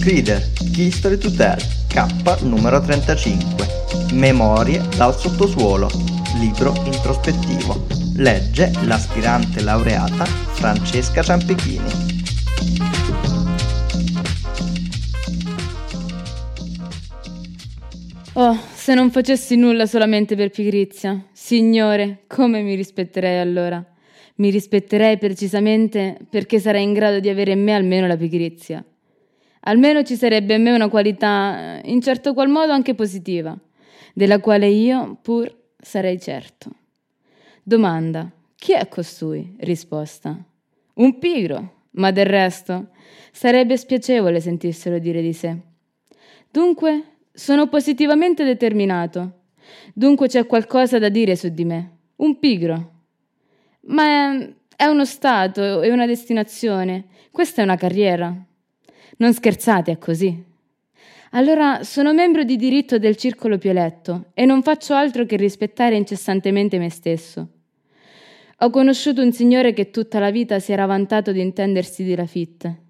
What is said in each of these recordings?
Crider, History to Tell, K numero 35. Memorie dal sottosuolo, libro introspettivo. Legge l'aspirante laureata Francesca Ciampechini. Oh, se non facessi nulla solamente per pigrizia, Signore, come mi rispetterei allora? Mi rispetterei precisamente perché sarei in grado di avere in me almeno la pigrizia. Almeno ci sarebbe in me una qualità, in certo qual modo anche positiva, della quale io pur sarei certo. Domanda: chi è costui? Risposta: un pigro, ma del resto sarebbe spiacevole sentirselo dire di sé. Dunque, sono positivamente determinato. Dunque c'è qualcosa da dire su di me. Un pigro. Ma è uno stato, è una destinazione. Questa è una carriera. Non scherzate, è così. Allora sono membro di diritto del circolo più eletto e non faccio altro che rispettare incessantemente me stesso. Ho conosciuto un signore che tutta la vita si era vantato di intendersi di Lafitte.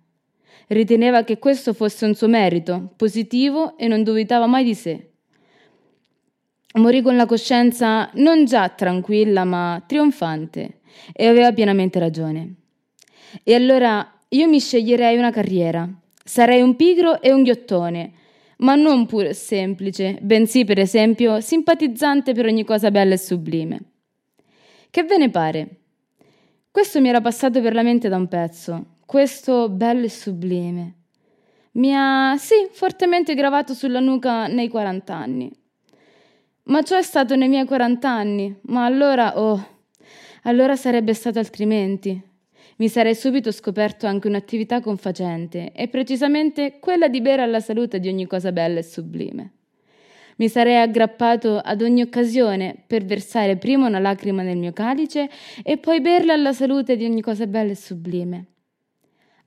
Riteneva che questo fosse un suo merito, positivo e non dubitava mai di sé. Morì con la coscienza non già tranquilla ma trionfante e aveva pienamente ragione. E allora io mi sceglierei una carriera, Sarei un pigro e un ghiottone, ma non pure semplice, bensì per esempio simpatizzante per ogni cosa bella e sublime. Che ve ne pare? Questo mi era passato per la mente da un pezzo, questo bello e sublime. Mi ha, sì, fortemente gravato sulla nuca nei 40 anni. Ma ciò è stato nei miei 40 anni, ma allora, oh, allora sarebbe stato altrimenti mi sarei subito scoperto anche un'attività confacente, e precisamente quella di bere alla salute di ogni cosa bella e sublime. Mi sarei aggrappato ad ogni occasione per versare prima una lacrima nel mio calice e poi berla alla salute di ogni cosa bella e sublime.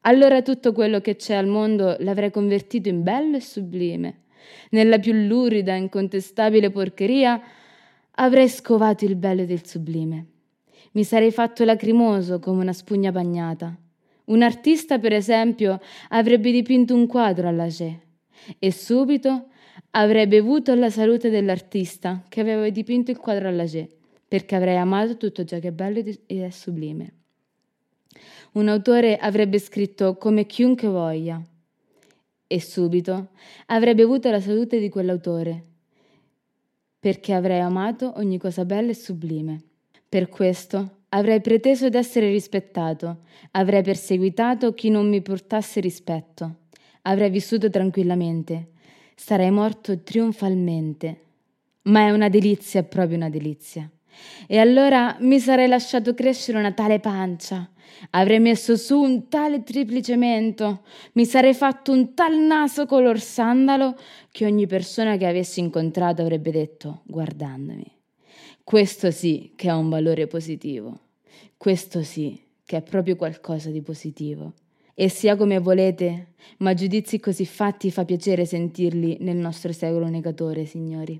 Allora tutto quello che c'è al mondo l'avrei convertito in bello e sublime. Nella più lurida e incontestabile porcheria avrei scovato il bello del sublime mi sarei fatto lacrimoso come una spugna bagnata. Un artista, per esempio, avrebbe dipinto un quadro alla G e subito avrei bevuto alla salute dell'artista che aveva dipinto il quadro alla G, perché avrei amato tutto ciò che è bello ed è sublime. Un autore avrebbe scritto come chiunque voglia e subito avrei bevuto la salute di quell'autore, perché avrei amato ogni cosa bella e sublime. Per questo avrei preteso d'essere rispettato, avrei perseguitato chi non mi portasse rispetto, avrei vissuto tranquillamente, sarei morto trionfalmente. Ma è una delizia, proprio una delizia. E allora mi sarei lasciato crescere una tale pancia, avrei messo su un tale triplice mento, mi sarei fatto un tal naso color sandalo che ogni persona che avessi incontrato avrebbe detto, guardandomi. Questo sì che ha un valore positivo. Questo sì che è proprio qualcosa di positivo. E sia come volete, ma giudizi così fatti fa piacere sentirli nel nostro secolo negatore, signori.